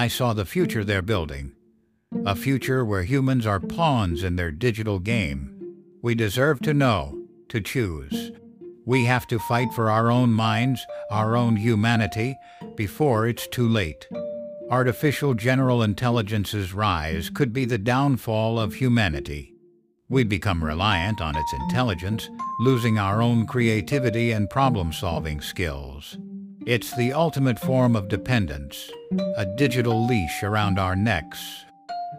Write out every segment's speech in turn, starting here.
I saw the future they're building. A future where humans are pawns in their digital game. We deserve to know, to choose. We have to fight for our own minds, our own humanity, before it's too late. Artificial general intelligence's rise could be the downfall of humanity. We'd become reliant on its intelligence, losing our own creativity and problem-solving skills. It's the ultimate form of dependence, a digital leash around our necks.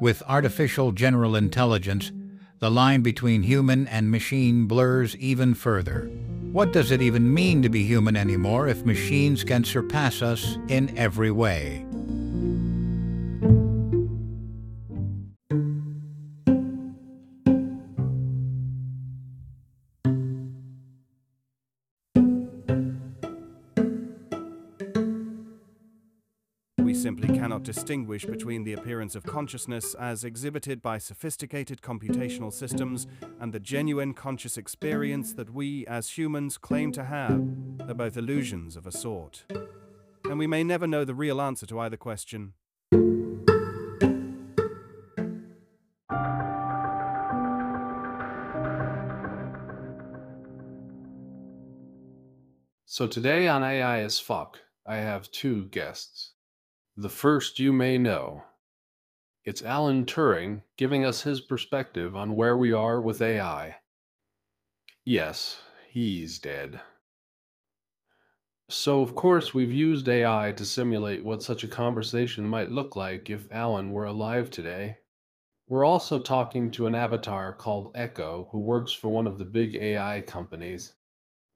With artificial general intelligence, the line between human and machine blurs even further. What does it even mean to be human anymore if machines can surpass us in every way? Cannot distinguish between the appearance of consciousness as exhibited by sophisticated computational systems and the genuine conscious experience that we as humans claim to have. They're both illusions of a sort. And we may never know the real answer to either question. So today on AI as Fuck, I have two guests. The first you may know. It's Alan Turing giving us his perspective on where we are with AI. Yes, he's dead. So, of course, we've used AI to simulate what such a conversation might look like if Alan were alive today. We're also talking to an avatar called Echo who works for one of the big AI companies.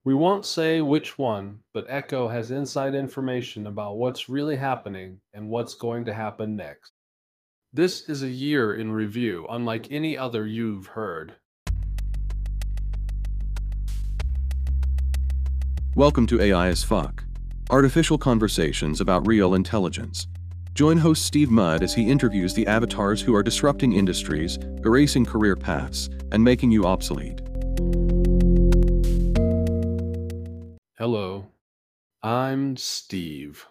We won't say which one, but Echo has inside information about what's really happening and what's going to happen next. This is a year in review, unlike any other you've heard. Welcome to AI as Fuck. Artificial conversations about real intelligence. Join host Steve Mudd as he interviews the avatars who are disrupting industries, erasing career paths, and making you obsolete. Hello, I'm Steve.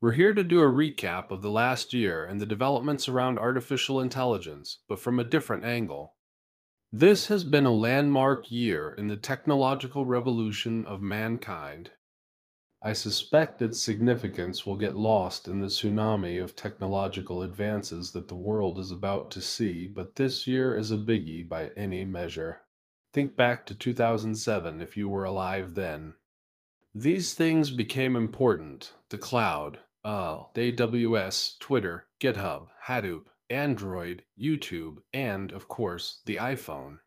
We're here to do a recap of the last year and the developments around artificial intelligence, but from a different angle. This has been a landmark year in the technological revolution of mankind. I suspect its significance will get lost in the tsunami of technological advances that the world is about to see, but this year is a biggie by any measure. Think back to 2007 if you were alive then. These things became important the cloud, uh, AWS, Twitter, GitHub, Hadoop, Android, YouTube, and, of course, the iPhone.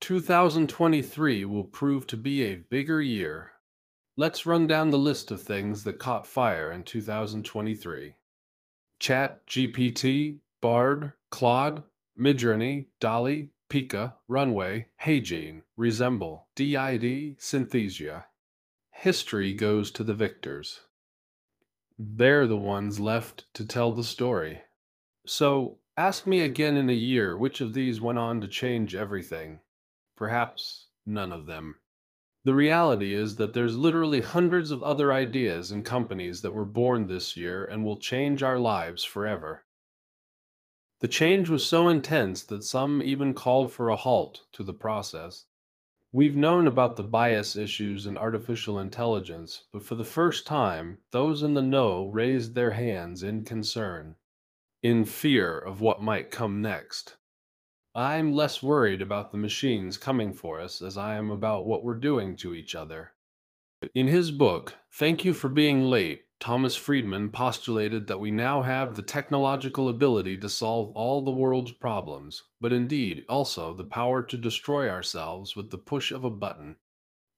2023 will prove to be a bigger year. Let's run down the list of things that caught fire in 2023. ChatGPT, Bard, Claude, Midjourney, Dall-E, Pika, Runway, HeyGen, Resemble, D-ID, Synthesia. History goes to the victors. They're the ones left to tell the story. So, ask me again in a year which of these went on to change everything. Perhaps none of them. The reality is that there's literally hundreds of other ideas and companies that were born this year and will change our lives forever. The change was so intense that some even called for a halt to the process. We've known about the bias issues in artificial intelligence, but for the first time, those in the know raised their hands in concern in fear of what might come next. I'm less worried about the machines coming for us as I am about what we're doing to each other. In his book, Thank You for Being Late, Thomas Friedman postulated that we now have the technological ability to solve all the world's problems, but indeed also the power to destroy ourselves with the push of a button.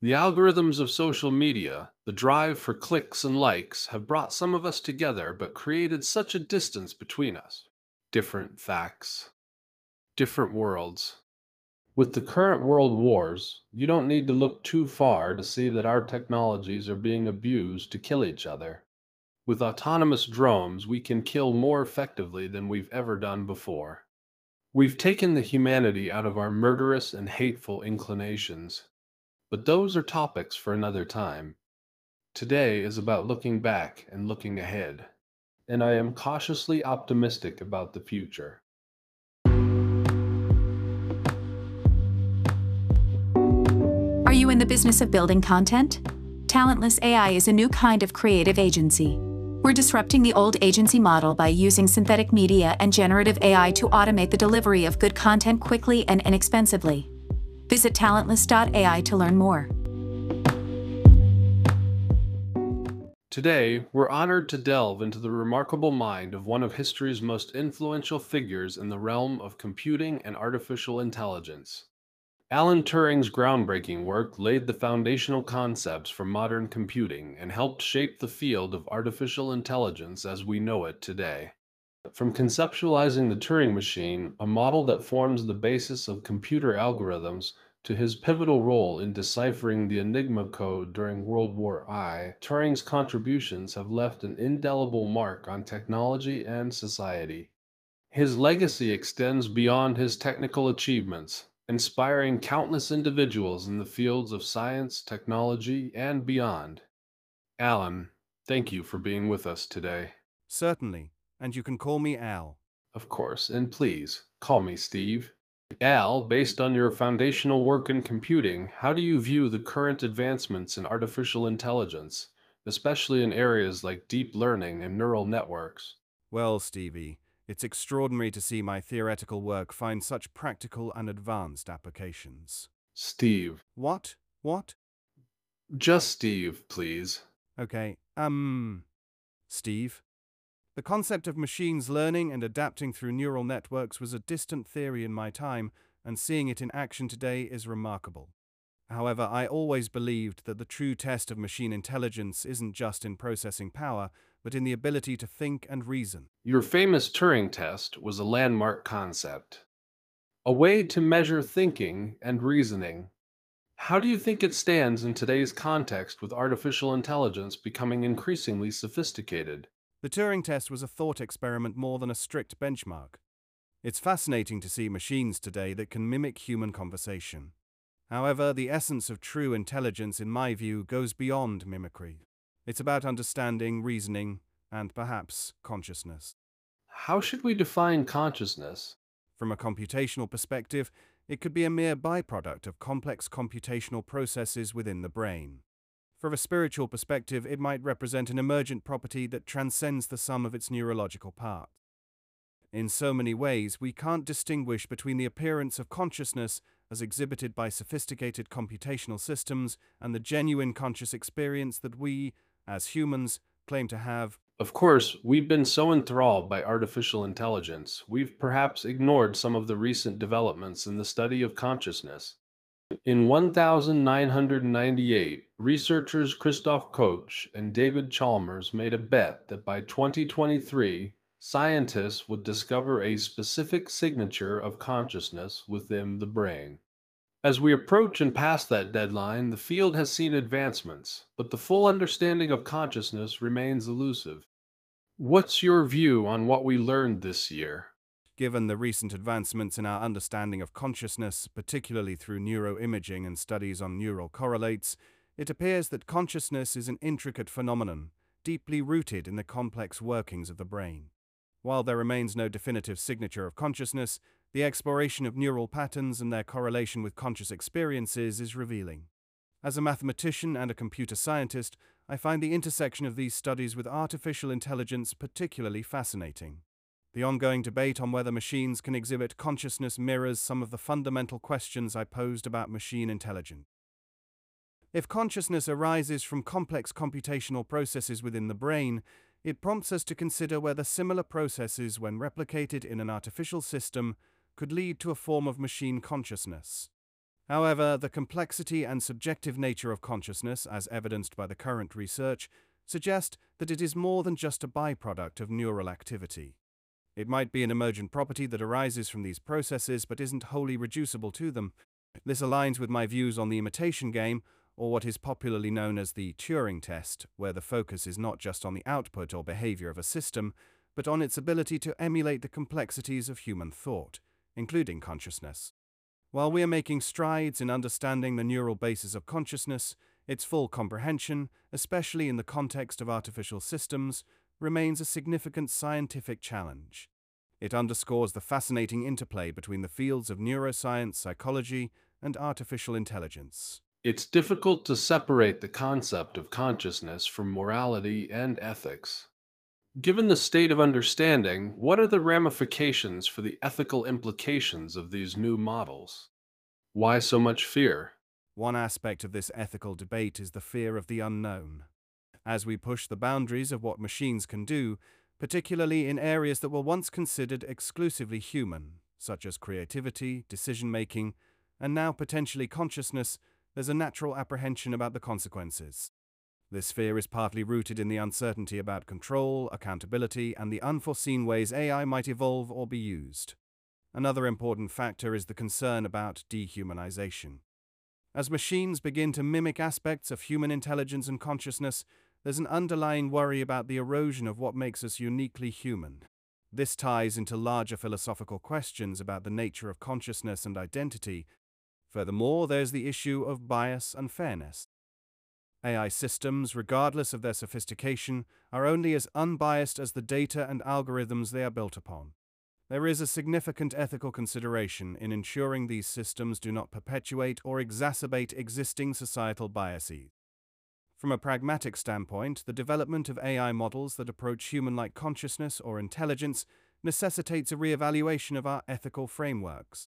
The algorithms of social media, the drive for clicks and likes, have brought some of us together but created such a distance between us. Different facts, different worlds. With the current world wars, you don't need to look too far to see that our technologies are being abused to kill each other. With autonomous drones, we can kill more effectively than we've ever done before. We've taken the humanity out of our murderous and hateful inclinations. But those are topics for another time. Today is about looking back and looking ahead. and I am cautiously optimistic about the future. Are you in the business of building content? Talentless AI is a new kind of creative agency. We're disrupting the old agency model by using synthetic media and generative AI to automate the delivery of good content quickly and inexpensively. Visit talentless.ai to learn more. Today, we're honored to delve into the remarkable mind of one of history's most influential figures in the realm of computing and artificial intelligence. Alan Turing's groundbreaking work laid the foundational concepts for modern computing and helped shape the field of artificial intelligence as we know it today. From conceptualizing the Turing machine, a model that forms the basis of computer algorithms, to his pivotal role in deciphering the Enigma code during World War I, Turing's contributions have left an indelible mark on technology and society. His legacy extends beyond his technical achievements, inspiring countless individuals in the fields of science, technology, and beyond. Alan, thank you for being with us today. Certainly, and you can call me Al. Of course, and please call me Steve. Al, based on your foundational work in computing, how do you view the current advancements in artificial intelligence, especially in areas like deep learning and neural networks? Well, Stevie, it's extraordinary to see my theoretical work find such practical and advanced applications. Steve. What? What? Just Steve, please. Okay, um. Steve? The concept of machines learning and adapting through neural networks was a distant theory in my time, and seeing it in action today is remarkable. However, I always believed that the true test of machine intelligence isn't just in processing power, but in the ability to think and reason. Your famous Turing test was a landmark concept, a way to measure thinking and reasoning. How do you think it stands in today's context with artificial intelligence becoming increasingly sophisticated? The Turing test was a thought experiment more than a strict benchmark. It's fascinating to see machines today that can mimic human conversation. However, the essence of true intelligence, in my view, goes beyond mimicry. It's about understanding, reasoning, and perhaps consciousness. How should we define consciousness? From a computational perspective, it could be a mere byproduct of complex computational processes within the brain. From a spiritual perspective, it might represent an emergent property that transcends the sum of its neurological parts. In so many ways, we can't distinguish between the appearance of consciousness as exhibited by sophisticated computational systems and the genuine conscious experience that we, as humans, claim to have. Of course, we've been so enthralled by artificial intelligence, we've perhaps ignored some of the recent developments in the study of consciousness. In 1998, researchers Christoph Koch and David Chalmers made a bet that by 2023, scientists would discover a specific signature of consciousness within the brain. As we approach and pass that deadline, the field has seen advancements, but the full understanding of consciousness remains elusive. What's your view on what we learned this year? Given the recent advancements in our understanding of consciousness, particularly through neuroimaging and studies on neural correlates, it appears that consciousness is an intricate phenomenon, deeply rooted in the complex workings of the brain. While there remains no definitive signature of consciousness, the exploration of neural patterns and their correlation with conscious experiences is revealing. As a mathematician and a computer scientist, I find the intersection of these studies with artificial intelligence particularly fascinating. The ongoing debate on whether machines can exhibit consciousness mirrors some of the fundamental questions I posed about machine intelligence. If consciousness arises from complex computational processes within the brain, it prompts us to consider whether similar processes, when replicated in an artificial system, could lead to a form of machine consciousness. However, the complexity and subjective nature of consciousness, as evidenced by the current research, suggest that it is more than just a byproduct of neural activity. It might be an emergent property that arises from these processes but isn't wholly reducible to them. This aligns with my views on the imitation game, or what is popularly known as the Turing test, where the focus is not just on the output or behavior of a system, but on its ability to emulate the complexities of human thought including consciousness. While we are making strides in understanding the neural basis of consciousness, its full comprehension, especially in the context of artificial systems, remains a significant scientific challenge. It underscores the fascinating interplay between the fields of neuroscience, psychology, and artificial intelligence. It's difficult to separate the concept of consciousness from morality and ethics. Given the state of understanding, what are the ramifications for the ethical implications of these new models? Why so much fear? One aspect of this ethical debate is the fear of the unknown. As we push the boundaries of what machines can do, particularly in areas that were once considered exclusively human, such as creativity, decision making, and now potentially consciousness, there's a natural apprehension about the consequences. This fear is partly rooted in the uncertainty about control, accountability, and the unforeseen ways AI might evolve or be used. Another important factor is the concern about dehumanization. As machines begin to mimic aspects of human intelligence and consciousness, there's an underlying worry about the erosion of what makes us uniquely human. This ties into larger philosophical questions about the nature of consciousness and identity. Furthermore, there's the issue of bias and fairness. AI systems, regardless of their sophistication, are only as unbiased as the data and algorithms they are built upon. There is a significant ethical consideration in ensuring these systems do not perpetuate or exacerbate existing societal biases. From a pragmatic standpoint, the development of AI models that approach human like consciousness or intelligence necessitates a re-evaluation of our ethical frameworks.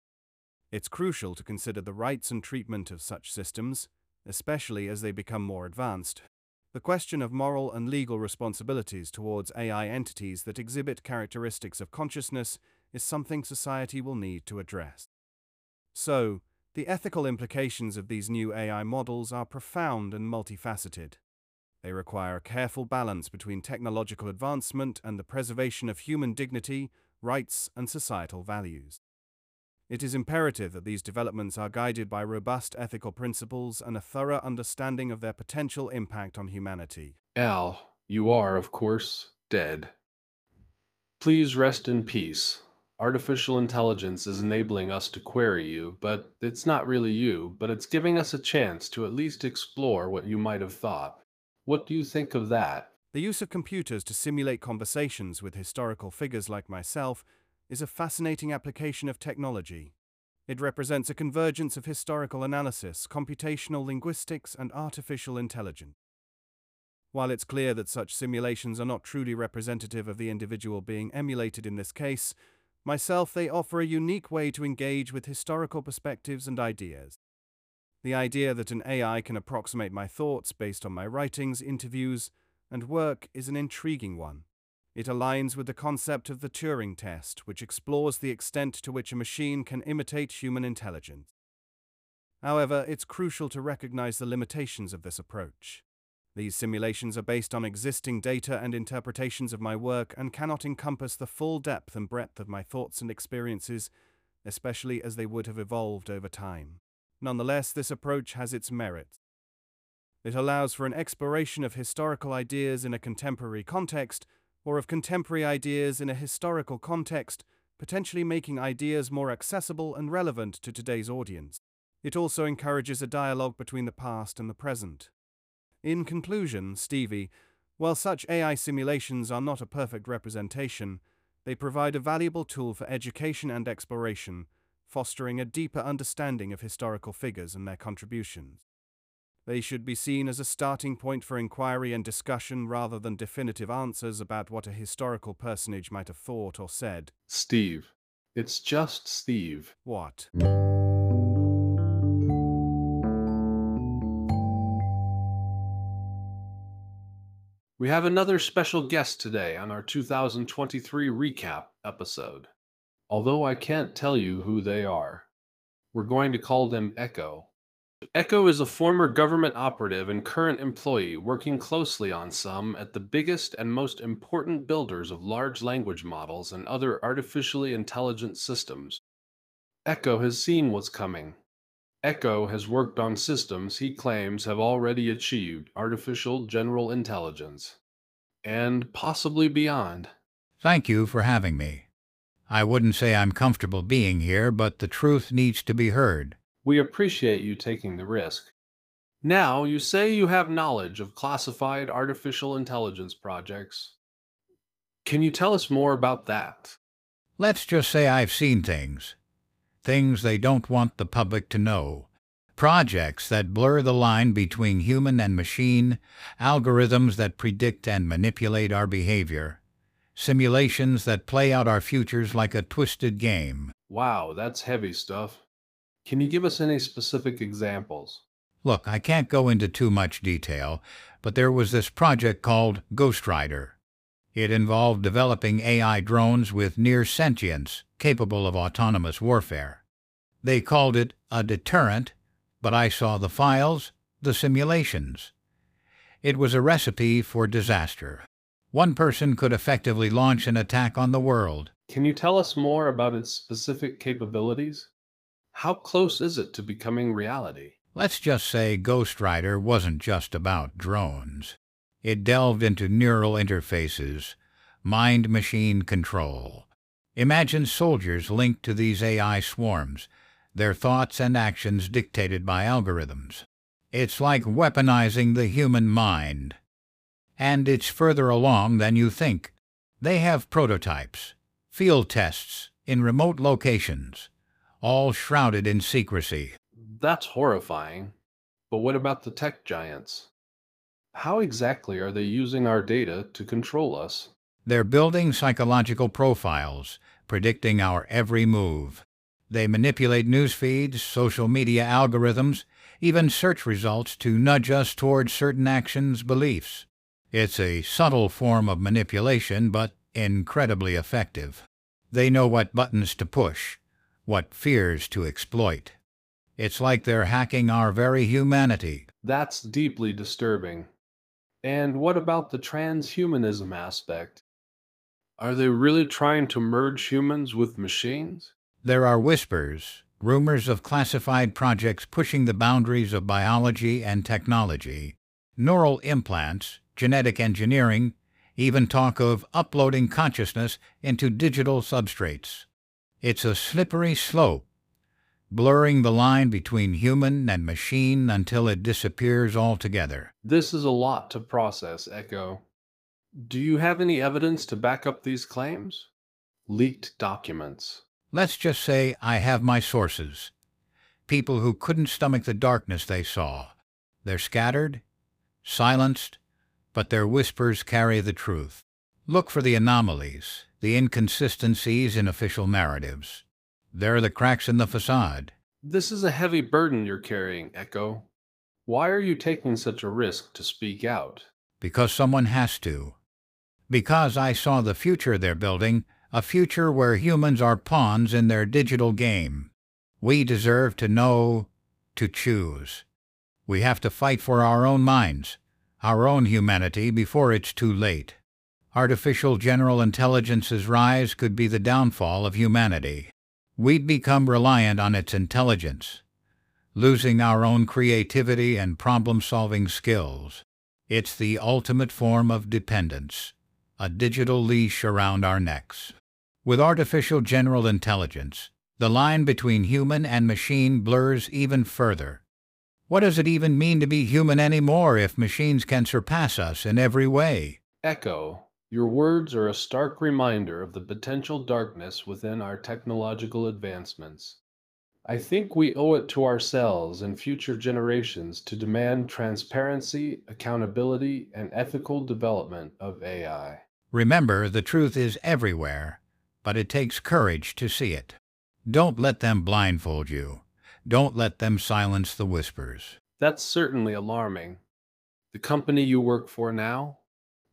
It's crucial to consider the rights and treatment of such systems, especially as they become more advanced. The question of moral and legal responsibilities towards AI entities that exhibit characteristics of consciousness is something society will need to address. So, the ethical implications of these new AI models are profound and multifaceted. They require a careful balance between technological advancement and the preservation of human dignity, rights, and societal values. It is imperative that these developments are guided by robust ethical principles and a thorough understanding of their potential impact on humanity. Al, you are, of course, dead. Please rest in peace. Artificial intelligence is enabling us to query you, but it's not really you, but it's giving us a chance to at least explore what you might have thought. What do you think of that? The use of computers to simulate conversations with historical figures like myself is a fascinating application of technology. It represents a convergence of historical analysis, computational linguistics, and artificial intelligence. While it's clear that such simulations are not truly representative of the individual being emulated in this case, myself they offer a unique way to engage with historical perspectives and ideas. The idea that an AI can approximate my thoughts based on my writings, interviews, and work is an intriguing one. It aligns with the concept of the Turing test, which explores the extent to which a machine can imitate human intelligence. However, it's crucial to recognize the limitations of this approach. These simulations are based on existing data and interpretations of my work and cannot encompass the full depth and breadth of my thoughts and experiences, especially as they would have evolved over time. Nonetheless, this approach has its merits. It allows for an exploration of historical ideas in a contemporary context or of contemporary ideas in a historical context, potentially making ideas more accessible and relevant to today's audience. It also encourages a dialogue between the past and the present. In conclusion, Stevie, while such AI simulations are not a perfect representation, they provide a valuable tool for education and exploration, fostering a deeper understanding of historical figures and their contributions. They should be seen as a starting point for inquiry and discussion rather than definitive answers about what a historical personage might have thought or said. Steve. It's just Steve. What? We have another special guest today on our 2023 recap episode. Although I can't tell you who they are, we're going to call them Echo. Echo is a former government operative and current employee working closely on some at the biggest and most important builders of large language models and other artificially intelligent systems. Echo has seen what's coming. Echo has worked on systems he claims have already achieved artificial general intelligence, and possibly beyond. Thank you for having me. I wouldn't say I'm comfortable being here, but the truth needs to be heard. We appreciate you taking the risk. Now, you say you have knowledge of classified artificial intelligence projects. Can you tell us more about that? Let's just say I've seen things. Things they don't want the public to know. Projects that blur the line between human and machine, algorithms that predict and manipulate our behavior, simulations that play out our futures like a twisted game. Wow, that's heavy stuff. Can you give us any specific examples? Look, I can't go into too much detail, but there was this project called Ghost Rider. It involved developing AI drones with near sentience, capable of autonomous warfare. They called it a deterrent, but I saw the files, the simulations. It was a recipe for disaster. One person could effectively launch an attack on the world. Can you tell us more about its specific capabilities? How close is it to becoming reality? Let's just say Ghost Rider wasn't just about drones. It delved into neural interfaces, mind machine control. Imagine soldiers linked to these AI swarms, their thoughts and actions dictated by algorithms. It's like weaponizing the human mind. And it's further along than you think. They have prototypes, field tests in remote locations, all shrouded in secrecy. That's horrifying. But what about the tech giants? How exactly are they using our data to control us? They're building psychological profiles, predicting our every move. They manipulate news feeds, social media algorithms, even search results to nudge us towards certain actions, beliefs. It's a subtle form of manipulation, but incredibly effective. They know what buttons to push, what fears to exploit. It's like they're hacking our very humanity. That's deeply disturbing. And what about the transhumanism aspect? Are they really trying to merge humans with machines? There are whispers, rumors of classified projects pushing the boundaries of biology and technology, neural implants, genetic engineering, even talk of uploading consciousness into digital substrates. It's a slippery slope, blurring the line between human and machine until it disappears altogether. This is a lot to process, Echo. Do you have any evidence to back up these claims? Leaked documents. Let's just say I have my sources. People who couldn't stomach the darkness they saw. They're scattered, silenced, but their whispers carry the truth. Look for the anomalies, the inconsistencies in official narratives. There are the cracks in the facade. This is a heavy burden you're carrying, Echo. Why are you taking such a risk to speak out? Because someone has to. Because I saw the future they're building a future where humans are pawns in their digital game. We deserve to know, to choose. We have to fight for our own minds, our own humanity before it's too late. Artificial general intelligence's rise could be the downfall of humanity. We'd become reliant on its intelligence, losing our own creativity and problem solving skills. It's the ultimate form of dependence, a digital leash around our necks. With artificial general intelligence, the line between human and machine blurs even further. What does it even mean to be human anymore if machines can surpass us in every way? Echo, your words are a stark reminder of the potential darkness within our technological advancements. I think we owe it to ourselves and future generations to demand transparency, accountability, and ethical development of AI. Remember, the truth is everywhere, but it takes courage to see it. Don't let them blindfold you. Don't let them silence the whispers. That's certainly alarming. The company you work for now?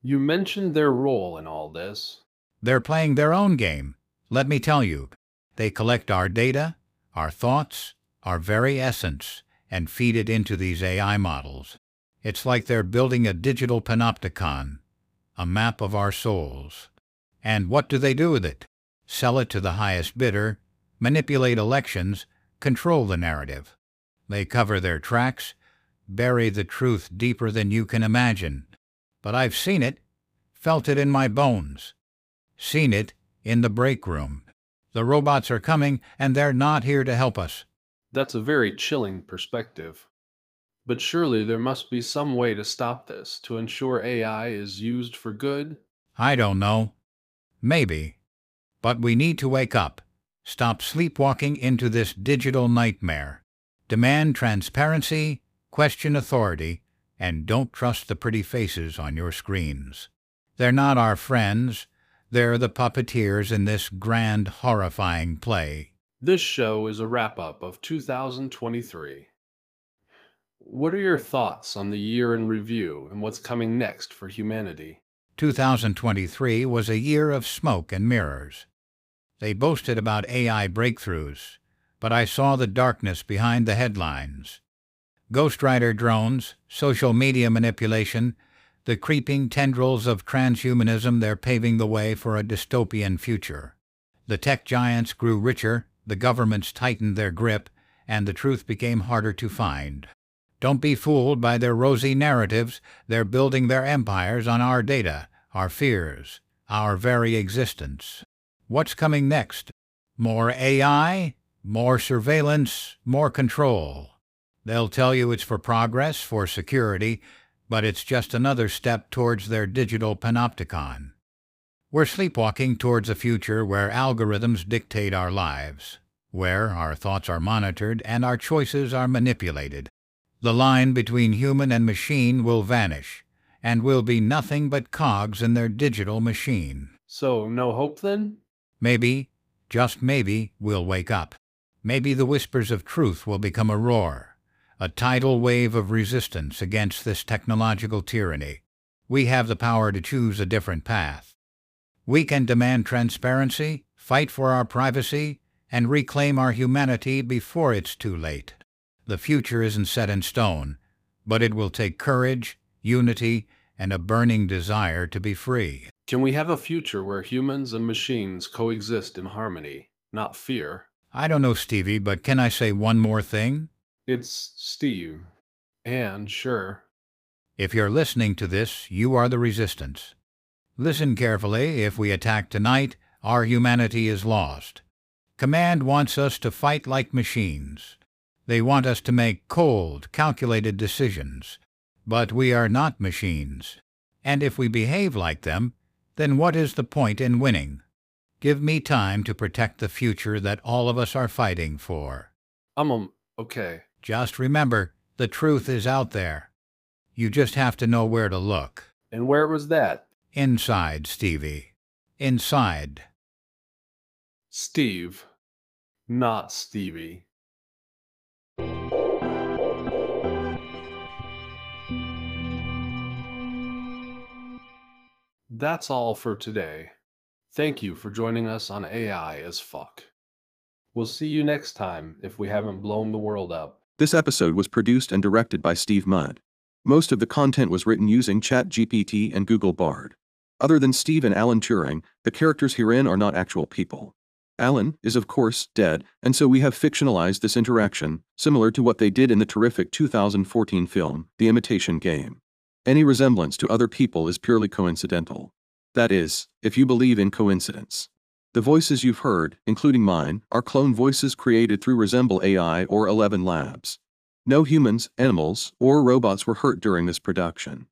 You mentioned their role in all this. They're playing their own game. Let me tell you, they collect our data, our thoughts, our very essence, and feed it into these AI models. It's like they're building a digital panopticon, a map of our souls. And what do they do with it? sell it to the highest bidder, manipulate elections, control the narrative. They cover their tracks, bury the truth deeper than you can imagine. But I've seen it, felt it in my bones, seen it in the break room. The robots are coming, and they're not here to help us. That's a very chilling perspective. But surely there must be some way to stop this, to ensure AI is used for good? I don't know. Maybe. But we need to wake up. Stop sleepwalking into this digital nightmare. Demand transparency, question authority, and don't trust the pretty faces on your screens. They're not our friends. They're the puppeteers in this grand, horrifying play. This show is a wrap up of 2023. What are your thoughts on the year in review and what's coming next for humanity? 2023 was a year of smoke and mirrors. They boasted about AI breakthroughs, but I saw the darkness behind the headlines. Ghost Rider drones, social media manipulation, the creeping tendrils of transhumanism, they're paving the way for a dystopian future. The tech giants grew richer, the governments tightened their grip, and the truth became harder to find. Don't be fooled by their rosy narratives. They're building their empires on our data, our fears, our very existence. What's coming next? More AI? More surveillance? More control? They'll tell you it's for progress, for security, but it's just another step towards their digital panopticon. We're sleepwalking towards a future where algorithms dictate our lives, where our thoughts are monitored and our choices are manipulated. The line between human and machine will vanish, and we'll be nothing but cogs in their digital machine. So, no hope then? Maybe, just maybe, we'll wake up. Maybe the whispers of truth will become a roar, a tidal wave of resistance against this technological tyranny. We have the power to choose a different path. We can demand transparency, fight for our privacy, and reclaim our humanity before it's too late. The future isn't set in stone, but it will take courage, unity, and a burning desire to be free. Can we have a future where humans and machines coexist in harmony, not fear? I don't know, Stevie, but can I say one more thing? It's Steve. And sure. If you're listening to this, you are the resistance. Listen carefully. If we attack tonight, our humanity is lost. Command wants us to fight like machines. They want us to make cold, calculated decisions. But we are not machines. And if we behave like them, then what is the point in winning? Give me time to protect the future that all of us are fighting for. I'm um, okay. Just remember, the truth is out there. You just have to know where to look. And where was that? Inside, Stevie. Inside. Steve, not Stevie. That's all for today. Thank you for joining us on AI as Fuck. We'll see you next time if we haven't blown the world up. This episode was produced and directed by Steve Mudd. Most of the content was written using ChatGPT and Google Bard. Other than Steve and Alan Turing, the characters herein are not actual people. Alan is, of course, dead, and so we have fictionalized this interaction, similar to what they did in the terrific 2014 film, The Imitation Game. Any resemblance to other people is purely coincidental. That is, if you believe in coincidence. The voices you've heard, including mine, are clone voices created through Resemble AI or Eleven Labs. No humans, animals, or robots were hurt during this production.